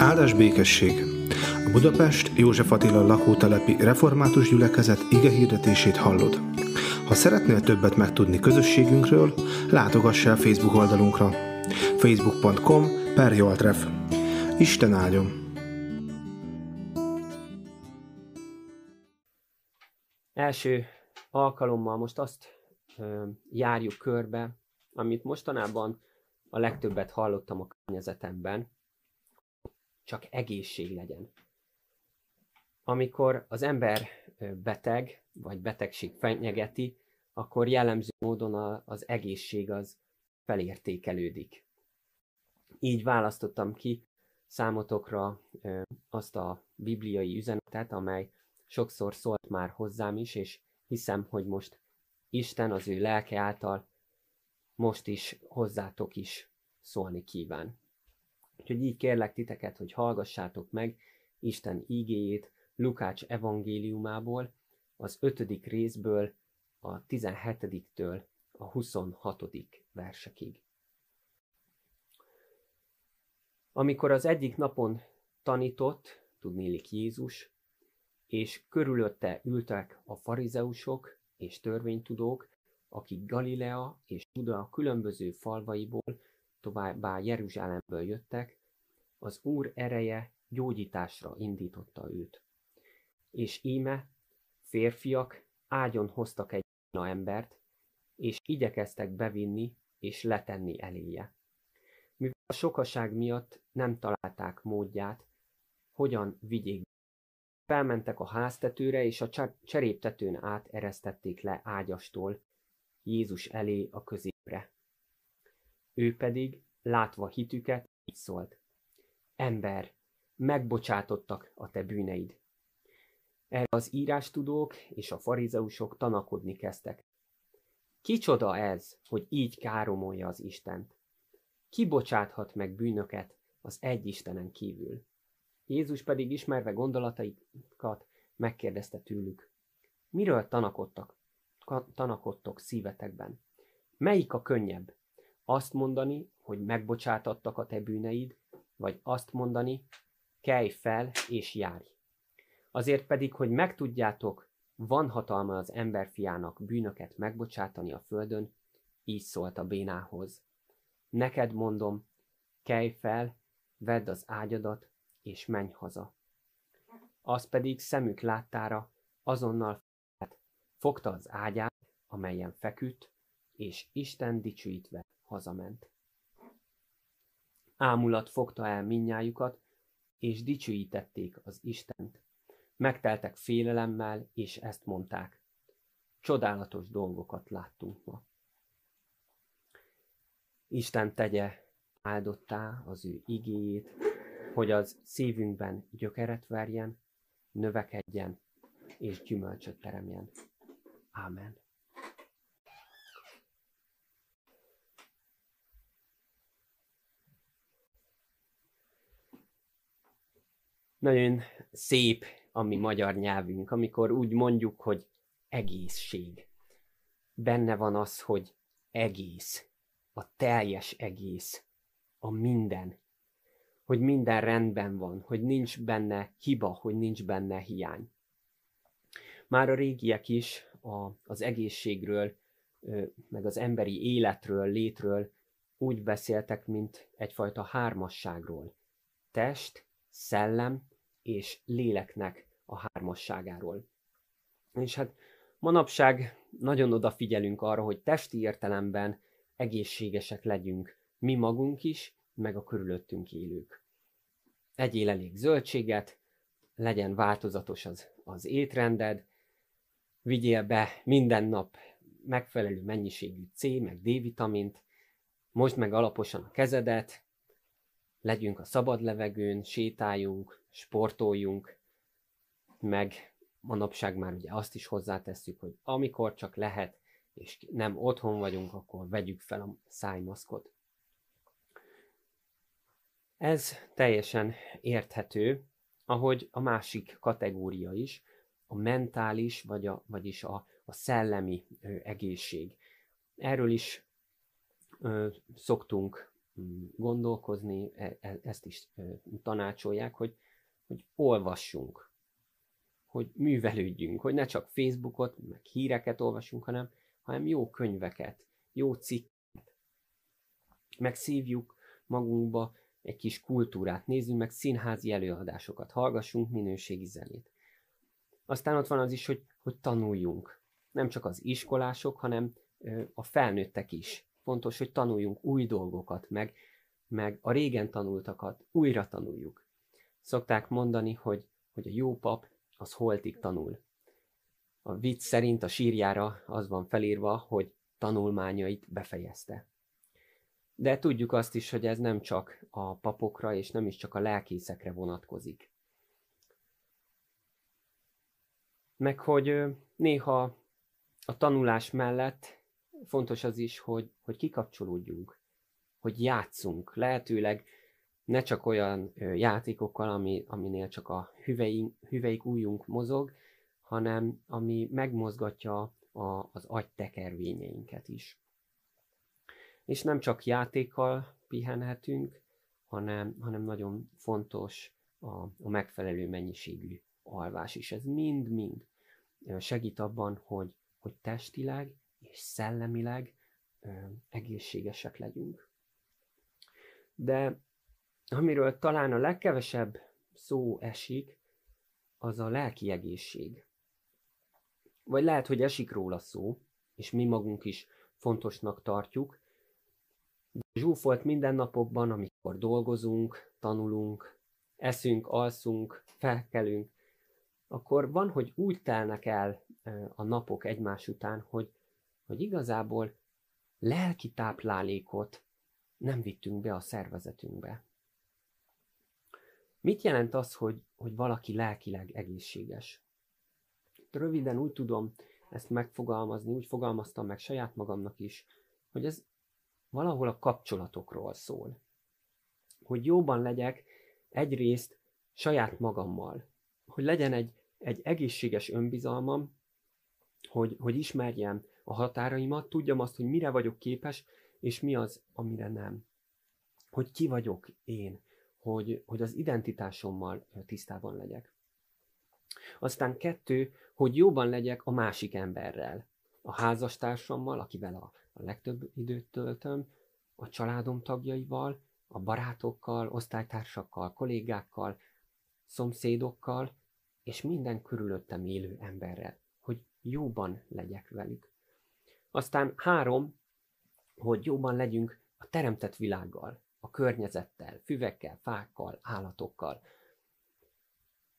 Áldás békesség! A Budapest József Attila lakótelepi református gyülekezet ige hirdetését hallod. Ha szeretnél többet megtudni közösségünkről, látogass el Facebook oldalunkra facebook.com per Joltref. Isten áldjon! Első alkalommal most azt ö, járjuk körbe, amit mostanában a legtöbbet hallottam a környezetemben, csak egészség legyen. Amikor az ember beteg, vagy betegség fenyegeti, akkor jellemző módon az egészség az felértékelődik. Így választottam ki számotokra azt a bibliai üzenetet, amely sokszor szólt már hozzám is, és hiszem, hogy most Isten az ő lelke által most is hozzátok is szólni kíván. Úgyhogy így kérlek titeket, hogy hallgassátok meg Isten ígéjét Lukács evangéliumából, az ötödik részből, a 17-től a 26. versekig. Amikor az egyik napon tanított, tudnélik Jézus, és körülötte ültek a farizeusok és törvénytudók, akik Galilea és Juda különböző falvaiból továbbá Jeruzsálemből jöttek, az Úr ereje gyógyításra indította őt. És íme, férfiak ágyon hoztak egy na embert, és igyekeztek bevinni és letenni eléje. Mivel a sokaság miatt nem találták módját, hogyan vigyék Felmentek a háztetőre, és a cseréptetőn át eresztették le ágyastól Jézus elé a középre. Ő pedig, látva hitüket, így szólt. Ember, megbocsátottak a te bűneid. Erre az írástudók és a farizeusok tanakodni kezdtek. Kicsoda ez, hogy így káromolja az Istent? Ki bocsáthat meg bűnöket az egy Istenen kívül? Jézus pedig ismerve gondolataikat megkérdezte tőlük. Miről tanakodtak, tanakodtok szívetekben? Melyik a könnyebb? Azt mondani, hogy megbocsátattak a te bűneid, vagy azt mondani, kelj fel és járj. Azért pedig, hogy megtudjátok, van hatalma az emberfiának bűnöket megbocsátani a földön, így szólt a bénához. Neked mondom, kelj fel, vedd az ágyadat, és menj haza. Az pedig szemük láttára azonnal fogta az ágyát, amelyen feküdt, és Isten dicsőítve hazament. Ámulat fogta el minnyájukat, és dicsőítették az Istent. Megteltek félelemmel, és ezt mondták. Csodálatos dolgokat láttunk ma. Isten tegye áldottá az ő igéjét, hogy az szívünkben gyökeret verjen, növekedjen és gyümölcsöt teremjen. Ámen. Nagyon szép a mi magyar nyelvünk, amikor úgy mondjuk, hogy egészség. Benne van az, hogy egész, a teljes egész, a minden, hogy minden rendben van, hogy nincs benne hiba, hogy nincs benne hiány. Már a régiek is a, az egészségről, meg az emberi életről, létről úgy beszéltek, mint egyfajta hármasságról. Test, szellem és léleknek a hármasságáról. És hát manapság nagyon odafigyelünk arra, hogy testi értelemben egészségesek legyünk, mi magunk is, meg a körülöttünk élők. Egyél elég zöldséget, legyen változatos az, az étrended, vigyél be minden nap megfelelő mennyiségű C, meg D-vitamint, most meg alaposan a kezedet, legyünk a szabad levegőn, sétáljunk, sportoljunk, meg manapság már ugye azt is hozzátesszük, hogy amikor csak lehet, és nem otthon vagyunk, akkor vegyük fel a szájmaszkot. Ez teljesen érthető, ahogy a másik kategória is, a mentális, vagy a, vagyis a, a szellemi ö, egészség. Erről is ö, szoktunk gondolkozni, e, e, ezt is tanácsolják, hogy, hogy olvassunk, hogy művelődjünk, hogy ne csak Facebookot, meg híreket olvasunk, hanem, hanem jó könyveket, jó cikket, meg szívjuk magunkba egy kis kultúrát, nézzünk meg színházi előadásokat, hallgassunk minőségi zenét. Aztán ott van az is, hogy, hogy tanuljunk. Nem csak az iskolások, hanem a felnőttek is. Fontos, hogy tanuljunk új dolgokat, meg, meg a régen tanultakat újra tanuljuk. Szokták mondani, hogy, hogy a jó pap az holtig tanul. A vicc szerint a sírjára az van felírva, hogy tanulmányait befejezte. De tudjuk azt is, hogy ez nem csak a papokra és nem is csak a lelkészekre vonatkozik. Meg hogy néha a tanulás mellett fontos az is, hogy, hogy kikapcsolódjunk, hogy játszunk, lehetőleg ne csak olyan játékokkal, ami, aminél csak a hüveink, hüveik újunk mozog, hanem ami megmozgatja a, az agytekervényeinket is. És nem csak játékkal pihenhetünk, hanem, hanem nagyon fontos a, a megfelelő mennyiségű alvás is. Ez mind-mind segít abban, hogy, hogy testileg és szellemileg egészségesek legyünk. De amiről talán a legkevesebb szó esik, az a lelki egészség. Vagy lehet, hogy esik róla szó, és mi magunk is fontosnak tartjuk, de zsúfolt mindennapokban, amikor dolgozunk, tanulunk, eszünk, alszunk, felkelünk, akkor van, hogy úgy telnek el a napok egymás után, hogy hogy igazából lelki táplálékot nem vittünk be a szervezetünkbe. Mit jelent az, hogy, hogy valaki lelkileg egészséges? Röviden úgy tudom ezt megfogalmazni, úgy fogalmaztam meg saját magamnak is, hogy ez valahol a kapcsolatokról szól. Hogy jóban legyek egyrészt saját magammal, hogy legyen egy, egy egészséges önbizalmam, hogy, hogy ismerjem a határaimat, tudjam azt, hogy mire vagyok képes, és mi az, amire nem. Hogy ki vagyok én, hogy, hogy az identitásommal tisztában legyek. Aztán kettő, hogy jóban legyek a másik emberrel, a házastársammal, akivel a, a legtöbb időt töltöm, a családom tagjaival, a barátokkal, osztálytársakkal, kollégákkal, szomszédokkal, és minden körülöttem élő emberrel, hogy jóban legyek velük. Aztán három, hogy jobban legyünk a teremtett világgal, a környezettel, füvekkel, fákkal, állatokkal.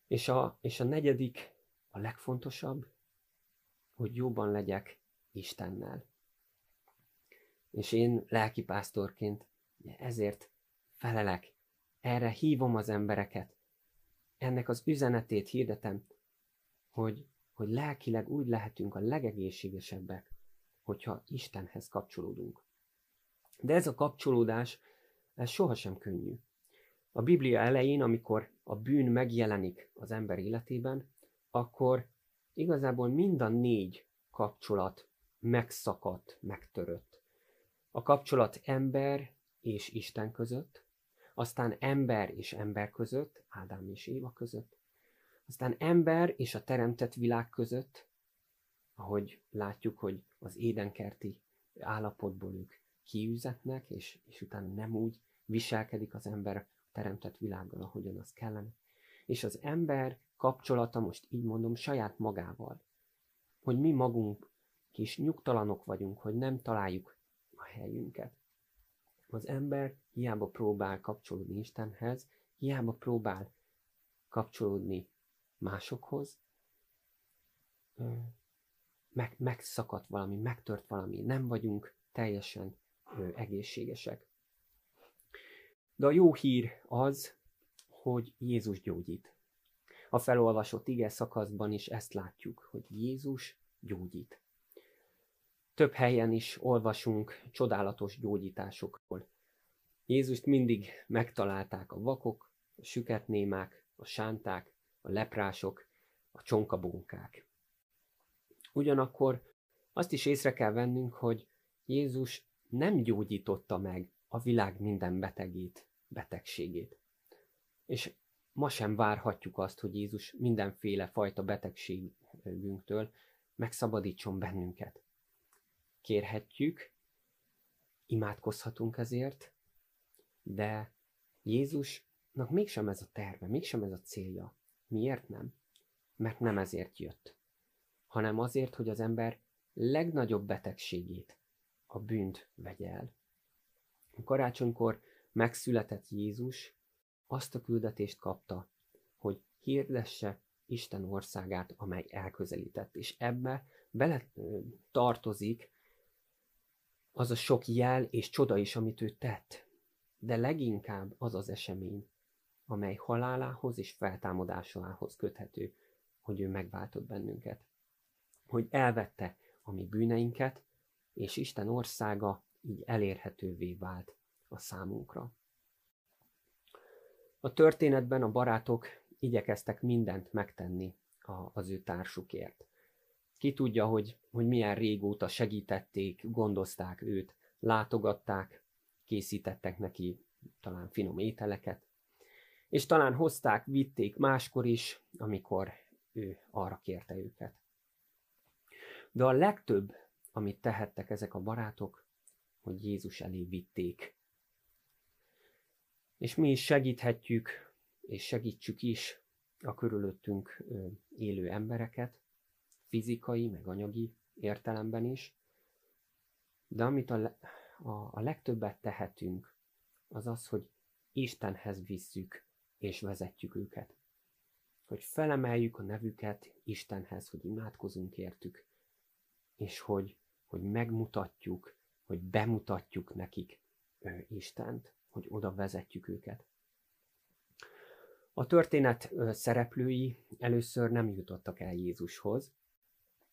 És a, és a negyedik, a legfontosabb, hogy jobban legyek Istennel. És én lelkipásztorként ezért felelek, erre hívom az embereket, ennek az üzenetét hirdetem, hogy, hogy lelkileg úgy lehetünk a legegészségesebbek, hogyha Istenhez kapcsolódunk. De ez a kapcsolódás, ez sohasem könnyű. A Biblia elején, amikor a bűn megjelenik az ember életében, akkor igazából mind a négy kapcsolat megszakadt, megtörött. A kapcsolat ember és Isten között, aztán ember és ember között, Ádám és Éva között, aztán ember és a teremtett világ között, ahogy látjuk, hogy az édenkerti állapotból ők kiüzetnek, és, és utána nem úgy viselkedik az ember a teremtett világgal, ahogyan az kellene. És az ember kapcsolata, most így mondom, saját magával. Hogy mi magunk kis nyugtalanok vagyunk, hogy nem találjuk a helyünket. Az ember hiába próbál kapcsolódni Istenhez, hiába próbál kapcsolódni másokhoz, meg, megszakadt valami, megtört valami, nem vagyunk teljesen ö, egészségesek. De a jó hír az, hogy Jézus gyógyít. A felolvasott ige szakaszban is ezt látjuk, hogy Jézus gyógyít. Több helyen is olvasunk csodálatos gyógyításokról. Jézust mindig megtalálták a vakok, a süketnémák, a sánták, a leprások, a csonkabunkák. Ugyanakkor azt is észre kell vennünk, hogy Jézus nem gyógyította meg a világ minden betegét, betegségét. És ma sem várhatjuk azt, hogy Jézus mindenféle fajta betegségünktől megszabadítson bennünket. Kérhetjük, imádkozhatunk ezért, de Jézusnak mégsem ez a terve, mégsem ez a célja. Miért nem? Mert nem ezért jött, hanem azért, hogy az ember legnagyobb betegségét, a bűnt vegye el. A karácsonykor megszületett Jézus azt a küldetést kapta, hogy hirdesse Isten országát, amely elközelített. És ebbe bele tartozik az a sok jel és csoda is, amit ő tett. De leginkább az az esemény, amely halálához és feltámadásához köthető, hogy ő megváltott bennünket. Hogy elvette a mi bűneinket, és Isten országa így elérhetővé vált a számunkra. A történetben a barátok igyekeztek mindent megtenni az ő társukért. Ki tudja, hogy, hogy milyen régóta segítették, gondozták őt, látogatták, készítettek neki talán finom ételeket, és talán hozták, vitték máskor is, amikor ő arra kérte őket. De a legtöbb, amit tehettek ezek a barátok, hogy Jézus elé vitték. És mi is segíthetjük, és segítsük is a körülöttünk élő embereket, fizikai, meg anyagi értelemben is. De amit a, a, a legtöbbet tehetünk, az az, hogy Istenhez visszük és vezetjük őket. Hogy felemeljük a nevüket Istenhez, hogy imádkozunk értük, és hogy, hogy megmutatjuk, hogy bemutatjuk nekik ő, Istent, hogy oda vezetjük őket. A történet szereplői először nem jutottak el Jézushoz,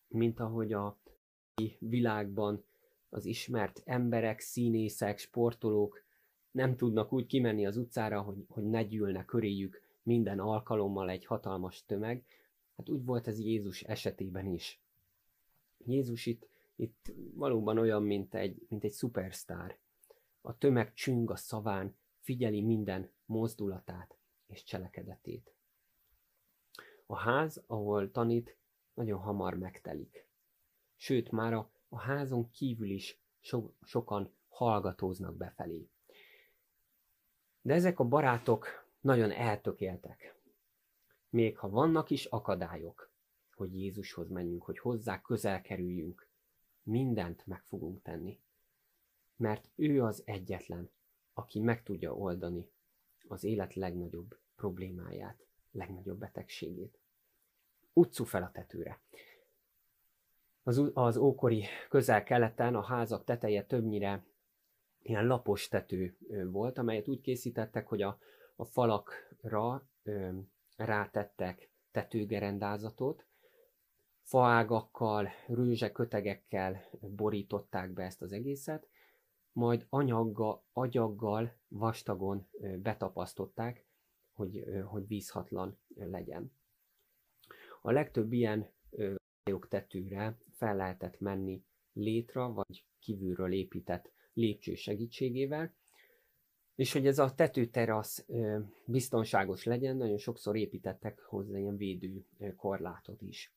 mint ahogy a világban az ismert emberek, színészek, sportolók nem tudnak úgy kimenni az utcára, hogy, hogy ne gyűlne köréjük minden alkalommal egy hatalmas tömeg. Hát úgy volt ez Jézus esetében is. Jézus itt, itt valóban olyan, mint egy, mint egy szupersztár. A tömeg csüng a szaván, figyeli minden mozdulatát és cselekedetét. A ház, ahol tanít, nagyon hamar megtelik. Sőt, már a, a házon kívül is so, sokan hallgatóznak befelé. De ezek a barátok nagyon eltökéltek. Még ha vannak is akadályok, hogy Jézushoz menjünk, hogy hozzá közel kerüljünk, mindent meg fogunk tenni. Mert ő az egyetlen, aki meg tudja oldani az élet legnagyobb problémáját, legnagyobb betegségét. Utcu fel a tetőre. Az, az ókori közel-keleten a házak teteje többnyire ilyen lapos tető volt, amelyet úgy készítettek, hogy a, a falakra ö, rátettek tetőgerendázatot, faágakkal, rőzsekötegekkel borították be ezt az egészet, majd anyaggal, agyaggal vastagon betapasztották, hogy, hogy vízhatlan legyen. A legtöbb ilyen tetőre fel lehetett menni létra, vagy kívülről épített lépcső segítségével, és hogy ez a tetőterasz biztonságos legyen, nagyon sokszor építettek hozzá ilyen védő korlátot is.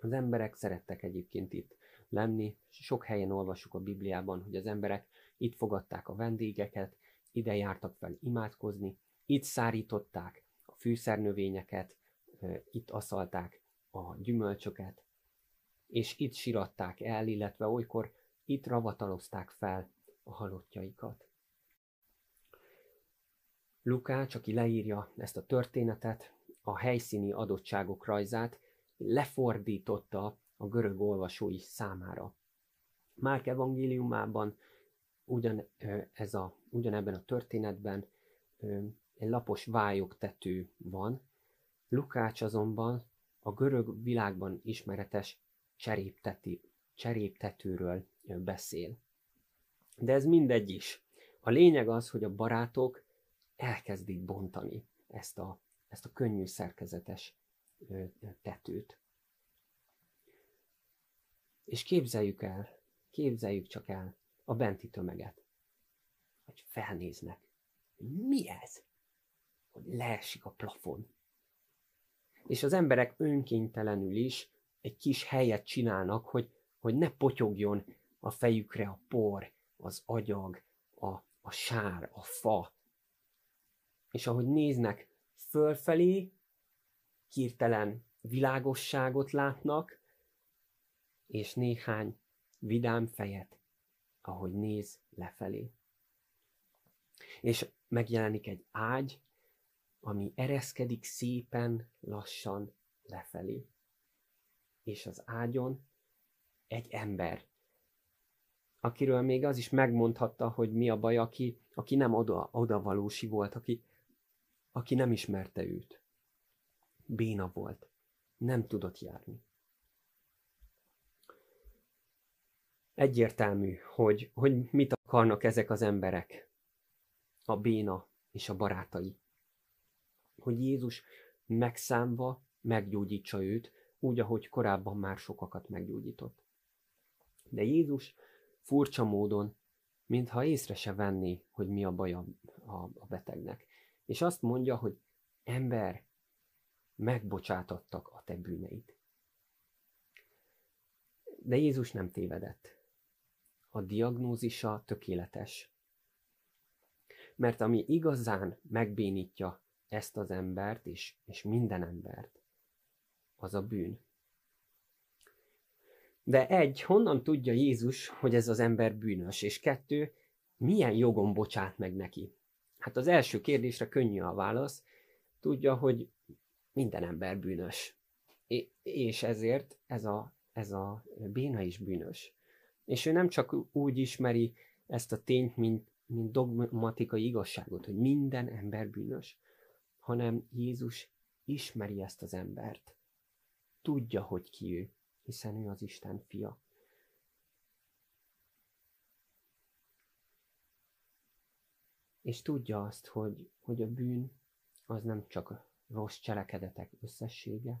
Az emberek szerettek egyébként itt lenni, sok helyen olvasjuk a Bibliában, hogy az emberek itt fogadták a vendégeket, ide jártak fel imádkozni, itt szárították a fűszernövényeket, itt aszalták a gyümölcsöket, és itt siratták el, illetve olykor itt ravatalozták fel a halottjaikat. Lukács, aki leírja ezt a történetet, a helyszíni adottságok rajzát lefordította a görög olvasói számára. Márk evangéliumában ugyan, ez a, ugyanebben a történetben egy lapos vályogtető van, Lukács azonban a görög világban ismeretes cserépteti, cseréptetőről beszél. De ez mindegy is. A lényeg az, hogy a barátok elkezdik bontani ezt a, ezt a könnyű szerkezetes tetőt. És képzeljük el, képzeljük csak el a benti tömeget. hogy felnéznek. Mi ez? Hogy leesik a plafon. És az emberek önkéntelenül is egy kis helyet csinálnak, hogy, hogy ne potyogjon a fejükre a por, az agyag, a, a sár, a fa. És ahogy néznek fölfelé, hirtelen világosságot látnak, és néhány vidám fejet, ahogy néz lefelé. És megjelenik egy ágy, ami ereszkedik szépen, lassan lefelé. És az ágyon egy ember, akiről még az is megmondhatta, hogy mi a baj, aki, aki nem oda, odavalósi volt, aki, aki nem ismerte őt. Béna volt, nem tudott járni. Egyértelmű, hogy, hogy mit akarnak ezek az emberek, a béna és a barátai. Hogy Jézus megszámva meggyógyítsa őt, úgy, ahogy korábban már sokakat meggyógyított. De Jézus furcsa módon, mintha észre se venné, hogy mi a baja a, a betegnek. És azt mondja, hogy ember, megbocsátattak a te bűneit. De Jézus nem tévedett a diagnózisa tökéletes. Mert ami igazán megbénítja ezt az embert és, és minden embert, az a bűn. De egy, honnan tudja Jézus, hogy ez az ember bűnös? És kettő, milyen jogon bocsát meg neki? Hát az első kérdésre könnyű a válasz. Tudja, hogy minden ember bűnös. És ezért ez a, ez a béna is bűnös. És ő nem csak úgy ismeri ezt a tényt, mint, mint dogmatikai igazságot, hogy minden ember bűnös, hanem Jézus ismeri ezt az embert. Tudja, hogy ki ő, hiszen ő az Isten fia. És tudja azt, hogy, hogy a bűn az nem csak rossz cselekedetek összessége,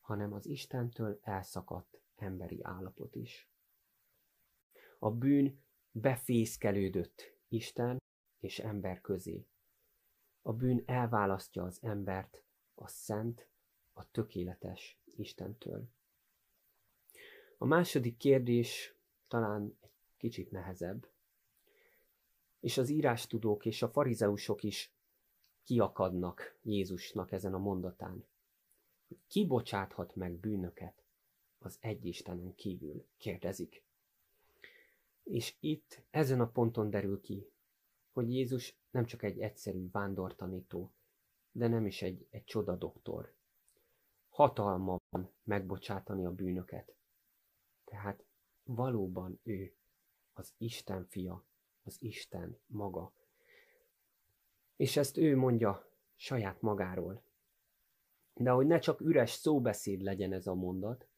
hanem az Istentől elszakadt emberi állapot is a bűn befészkelődött Isten és ember közé. A bűn elválasztja az embert a szent, a tökéletes Istentől. A második kérdés talán egy kicsit nehezebb, és az írástudók és a farizeusok is kiakadnak Jézusnak ezen a mondatán. Ki bocsáthat meg bűnöket az egy Istenen kívül? kérdezik. És itt, ezen a ponton derül ki, hogy Jézus nem csak egy egyszerű vándortanító, de nem is egy, egy csoda doktor. Hatalma van megbocsátani a bűnöket. Tehát valóban ő az Isten fia, az Isten maga. És ezt ő mondja saját magáról. De hogy ne csak üres szóbeszéd legyen ez a mondat,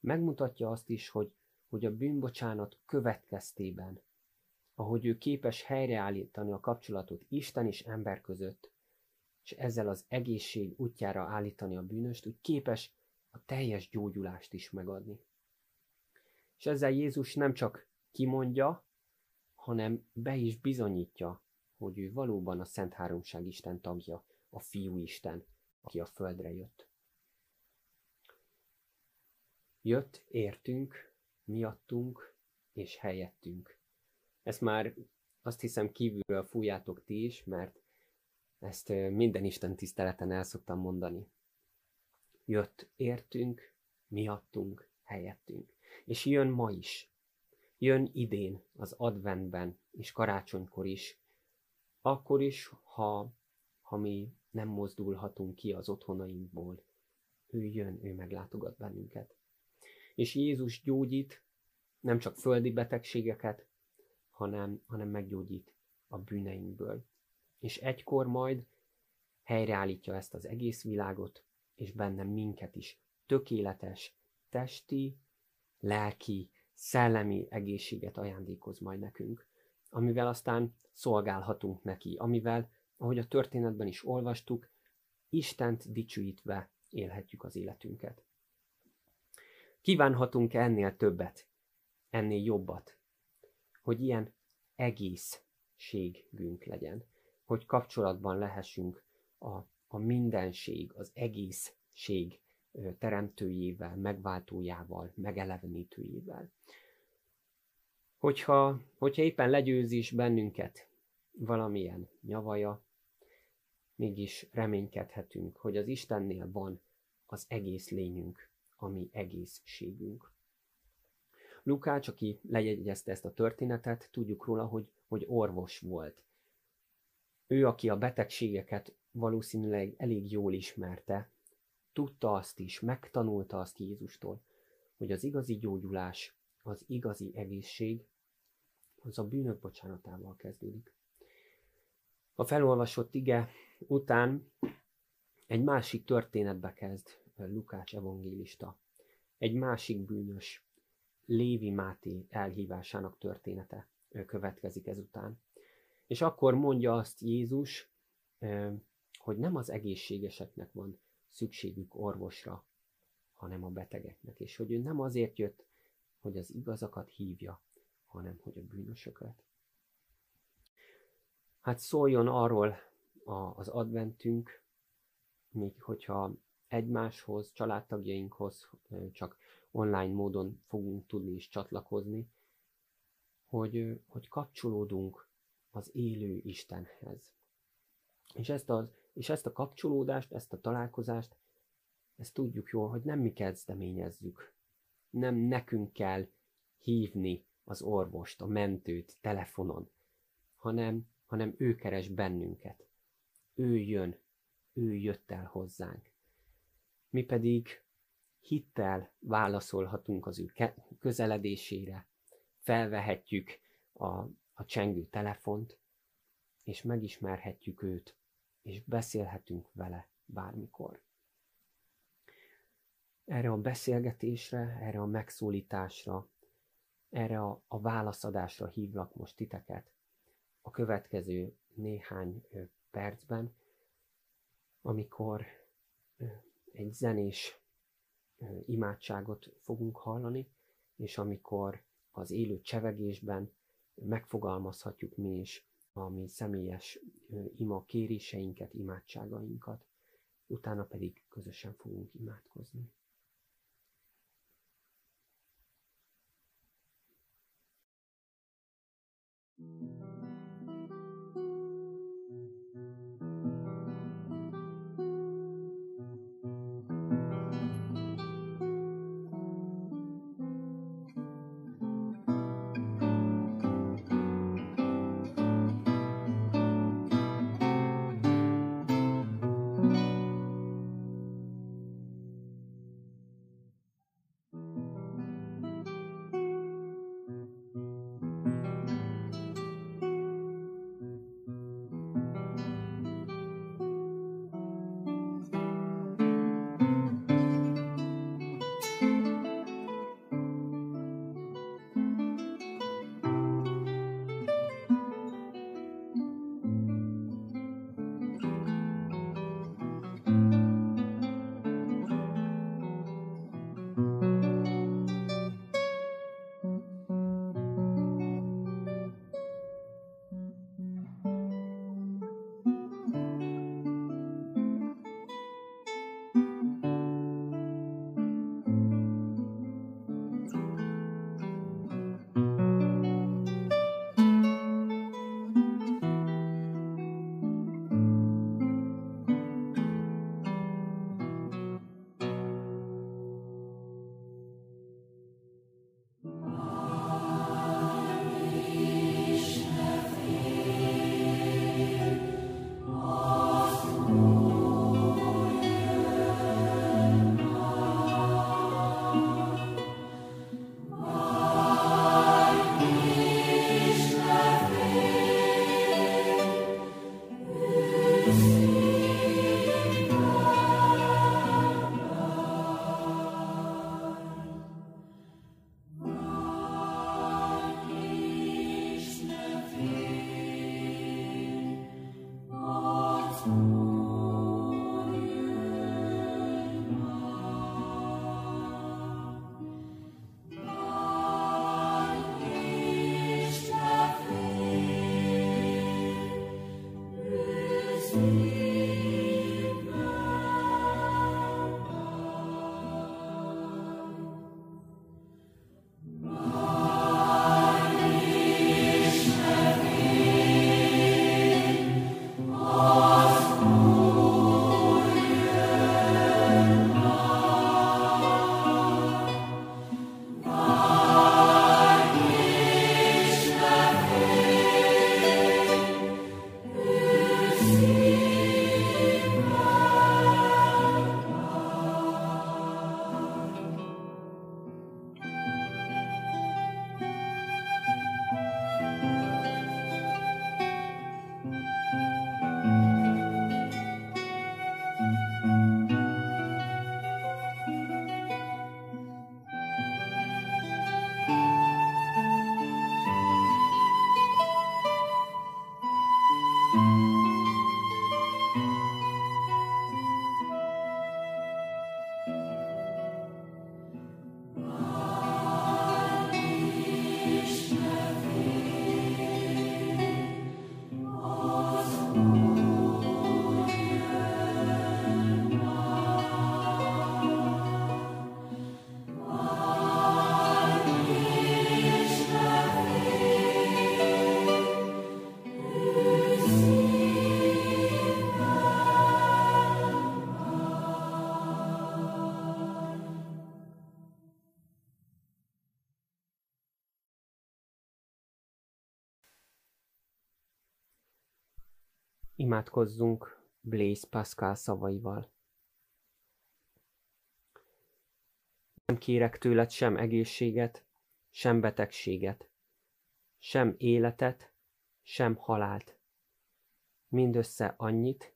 megmutatja azt is, hogy hogy a bűnbocsánat következtében, ahogy ő képes helyreállítani a kapcsolatot Isten és ember között, és ezzel az egészség útjára állítani a bűnöst, úgy képes a teljes gyógyulást is megadni. És ezzel Jézus nem csak kimondja, hanem be is bizonyítja, hogy ő valóban a Szent Háromság Isten tagja, a Fiú Isten, aki a földre jött. Jött, értünk, miattunk és helyettünk. Ezt már azt hiszem kívülről fújjátok ti is, mert ezt minden Isten tiszteleten el szoktam mondani. Jött értünk, miattunk, helyettünk. És jön ma is. Jön idén, az adventben és karácsonykor is. Akkor is, ha, ha mi nem mozdulhatunk ki az otthonainkból. Ő jön, ő meglátogat bennünket és Jézus gyógyít nem csak földi betegségeket, hanem, hanem meggyógyít a bűneinkből. És egykor majd helyreállítja ezt az egész világot, és benne minket is tökéletes testi, lelki, szellemi egészséget ajándékoz majd nekünk, amivel aztán szolgálhatunk neki, amivel, ahogy a történetben is olvastuk, Istent dicsőítve élhetjük az életünket. Kívánhatunk ennél többet, ennél jobbat, hogy ilyen egész, egészségünk legyen. Hogy kapcsolatban lehessünk a, a mindenség, az egészség teremtőjével, megváltójával, megelevenítőjével. Hogyha, hogyha éppen legyőz is bennünket valamilyen nyavaja, mégis reménykedhetünk, hogy az Istennél van az egész lényünk, ami egészségünk. Lukács, aki lejegyezte ezt a történetet, tudjuk róla, hogy, hogy orvos volt. Ő, aki a betegségeket valószínűleg elég jól ismerte, tudta azt is, megtanulta azt Jézustól, hogy az igazi gyógyulás, az igazi egészség, az a bűnök bocsánatával kezdődik. A felolvasott ige után egy másik történetbe kezd Lukács evangélista. Egy másik bűnös, Lévi Máté elhívásának története következik ezután. És akkor mondja azt Jézus, hogy nem az egészségeseknek van szükségük orvosra, hanem a betegeknek, és hogy ő nem azért jött, hogy az igazakat hívja, hanem hogy a bűnösöket. Hát szóljon arról az adventünk, még hogyha egymáshoz, családtagjainkhoz csak online módon fogunk tudni is csatlakozni, hogy, hogy kapcsolódunk az élő Istenhez. És ezt, az, és ezt a kapcsolódást, ezt a találkozást, ezt tudjuk jól, hogy nem mi kezdeményezzük. Nem nekünk kell hívni az orvost, a mentőt telefonon, hanem, hanem ő keres bennünket. Ő jön, ő jött el hozzánk. Mi pedig hittel válaszolhatunk az ő közeledésére, felvehetjük a, a csengő telefont, és megismerhetjük őt, és beszélhetünk vele bármikor. Erre a beszélgetésre, erre a megszólításra, erre a, a válaszadásra hívlak most titeket a következő néhány percben, amikor egy zenés imádságot fogunk hallani, és amikor az élő csevegésben megfogalmazhatjuk mi is a mi személyes ima kéréseinket, imádságainkat, utána pedig közösen fogunk imádkozni. Imádkozzunk Blaise Pascal szavaival. Nem kérek tőled sem egészséget, sem betegséget, sem életet, sem halált. Mindössze annyit,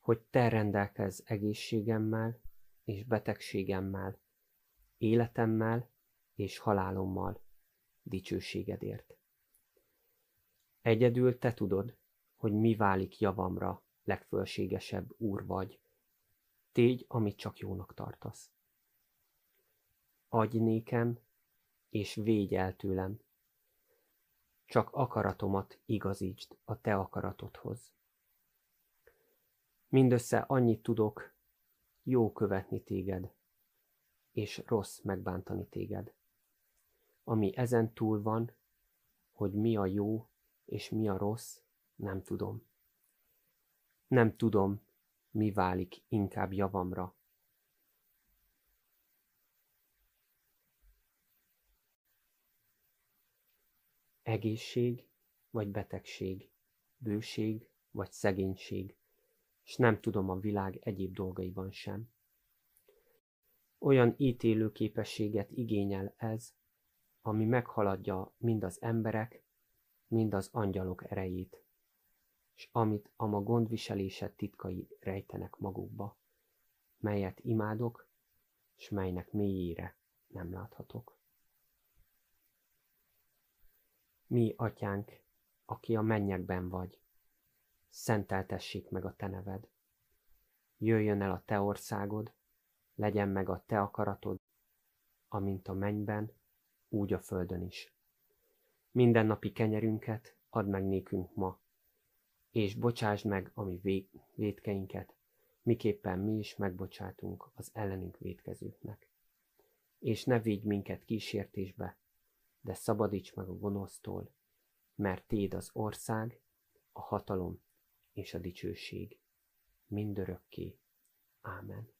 hogy te rendelkezz egészségemmel és betegségemmel, életemmel és halálommal, dicsőségedért. Egyedül te tudod, hogy mi válik javamra, legfölségesebb úr vagy. Tégy, amit csak jónak tartasz. Adj nékem, és védj el tőlem. Csak akaratomat igazítsd a te akaratodhoz. Mindössze annyit tudok, jó követni téged, és rossz megbántani téged. Ami ezen túl van, hogy mi a jó és mi a rossz, nem tudom. Nem tudom, mi válik inkább javamra. Egészség vagy betegség, bőség vagy szegénység, és nem tudom a világ egyéb dolgaiban sem. Olyan ítélő képességet igényel ez, ami meghaladja mind az emberek, mind az angyalok erejét s amit a ma gondviselése titkai rejtenek magukba, melyet imádok, s melynek mélyére nem láthatok. Mi, atyánk, aki a mennyekben vagy, szenteltessék meg a te neved. Jöjjön el a te országod, legyen meg a te akaratod, amint a mennyben, úgy a földön is. Mindennapi kenyerünket add meg nékünk ma, és bocsásd meg a mi védkeinket, miképpen mi is megbocsátunk az ellenünk védkezőknek. És ne védj minket kísértésbe, de szabadíts meg a gonosztól, mert Téd az ország, a hatalom és a dicsőség mindörökké. Ámen.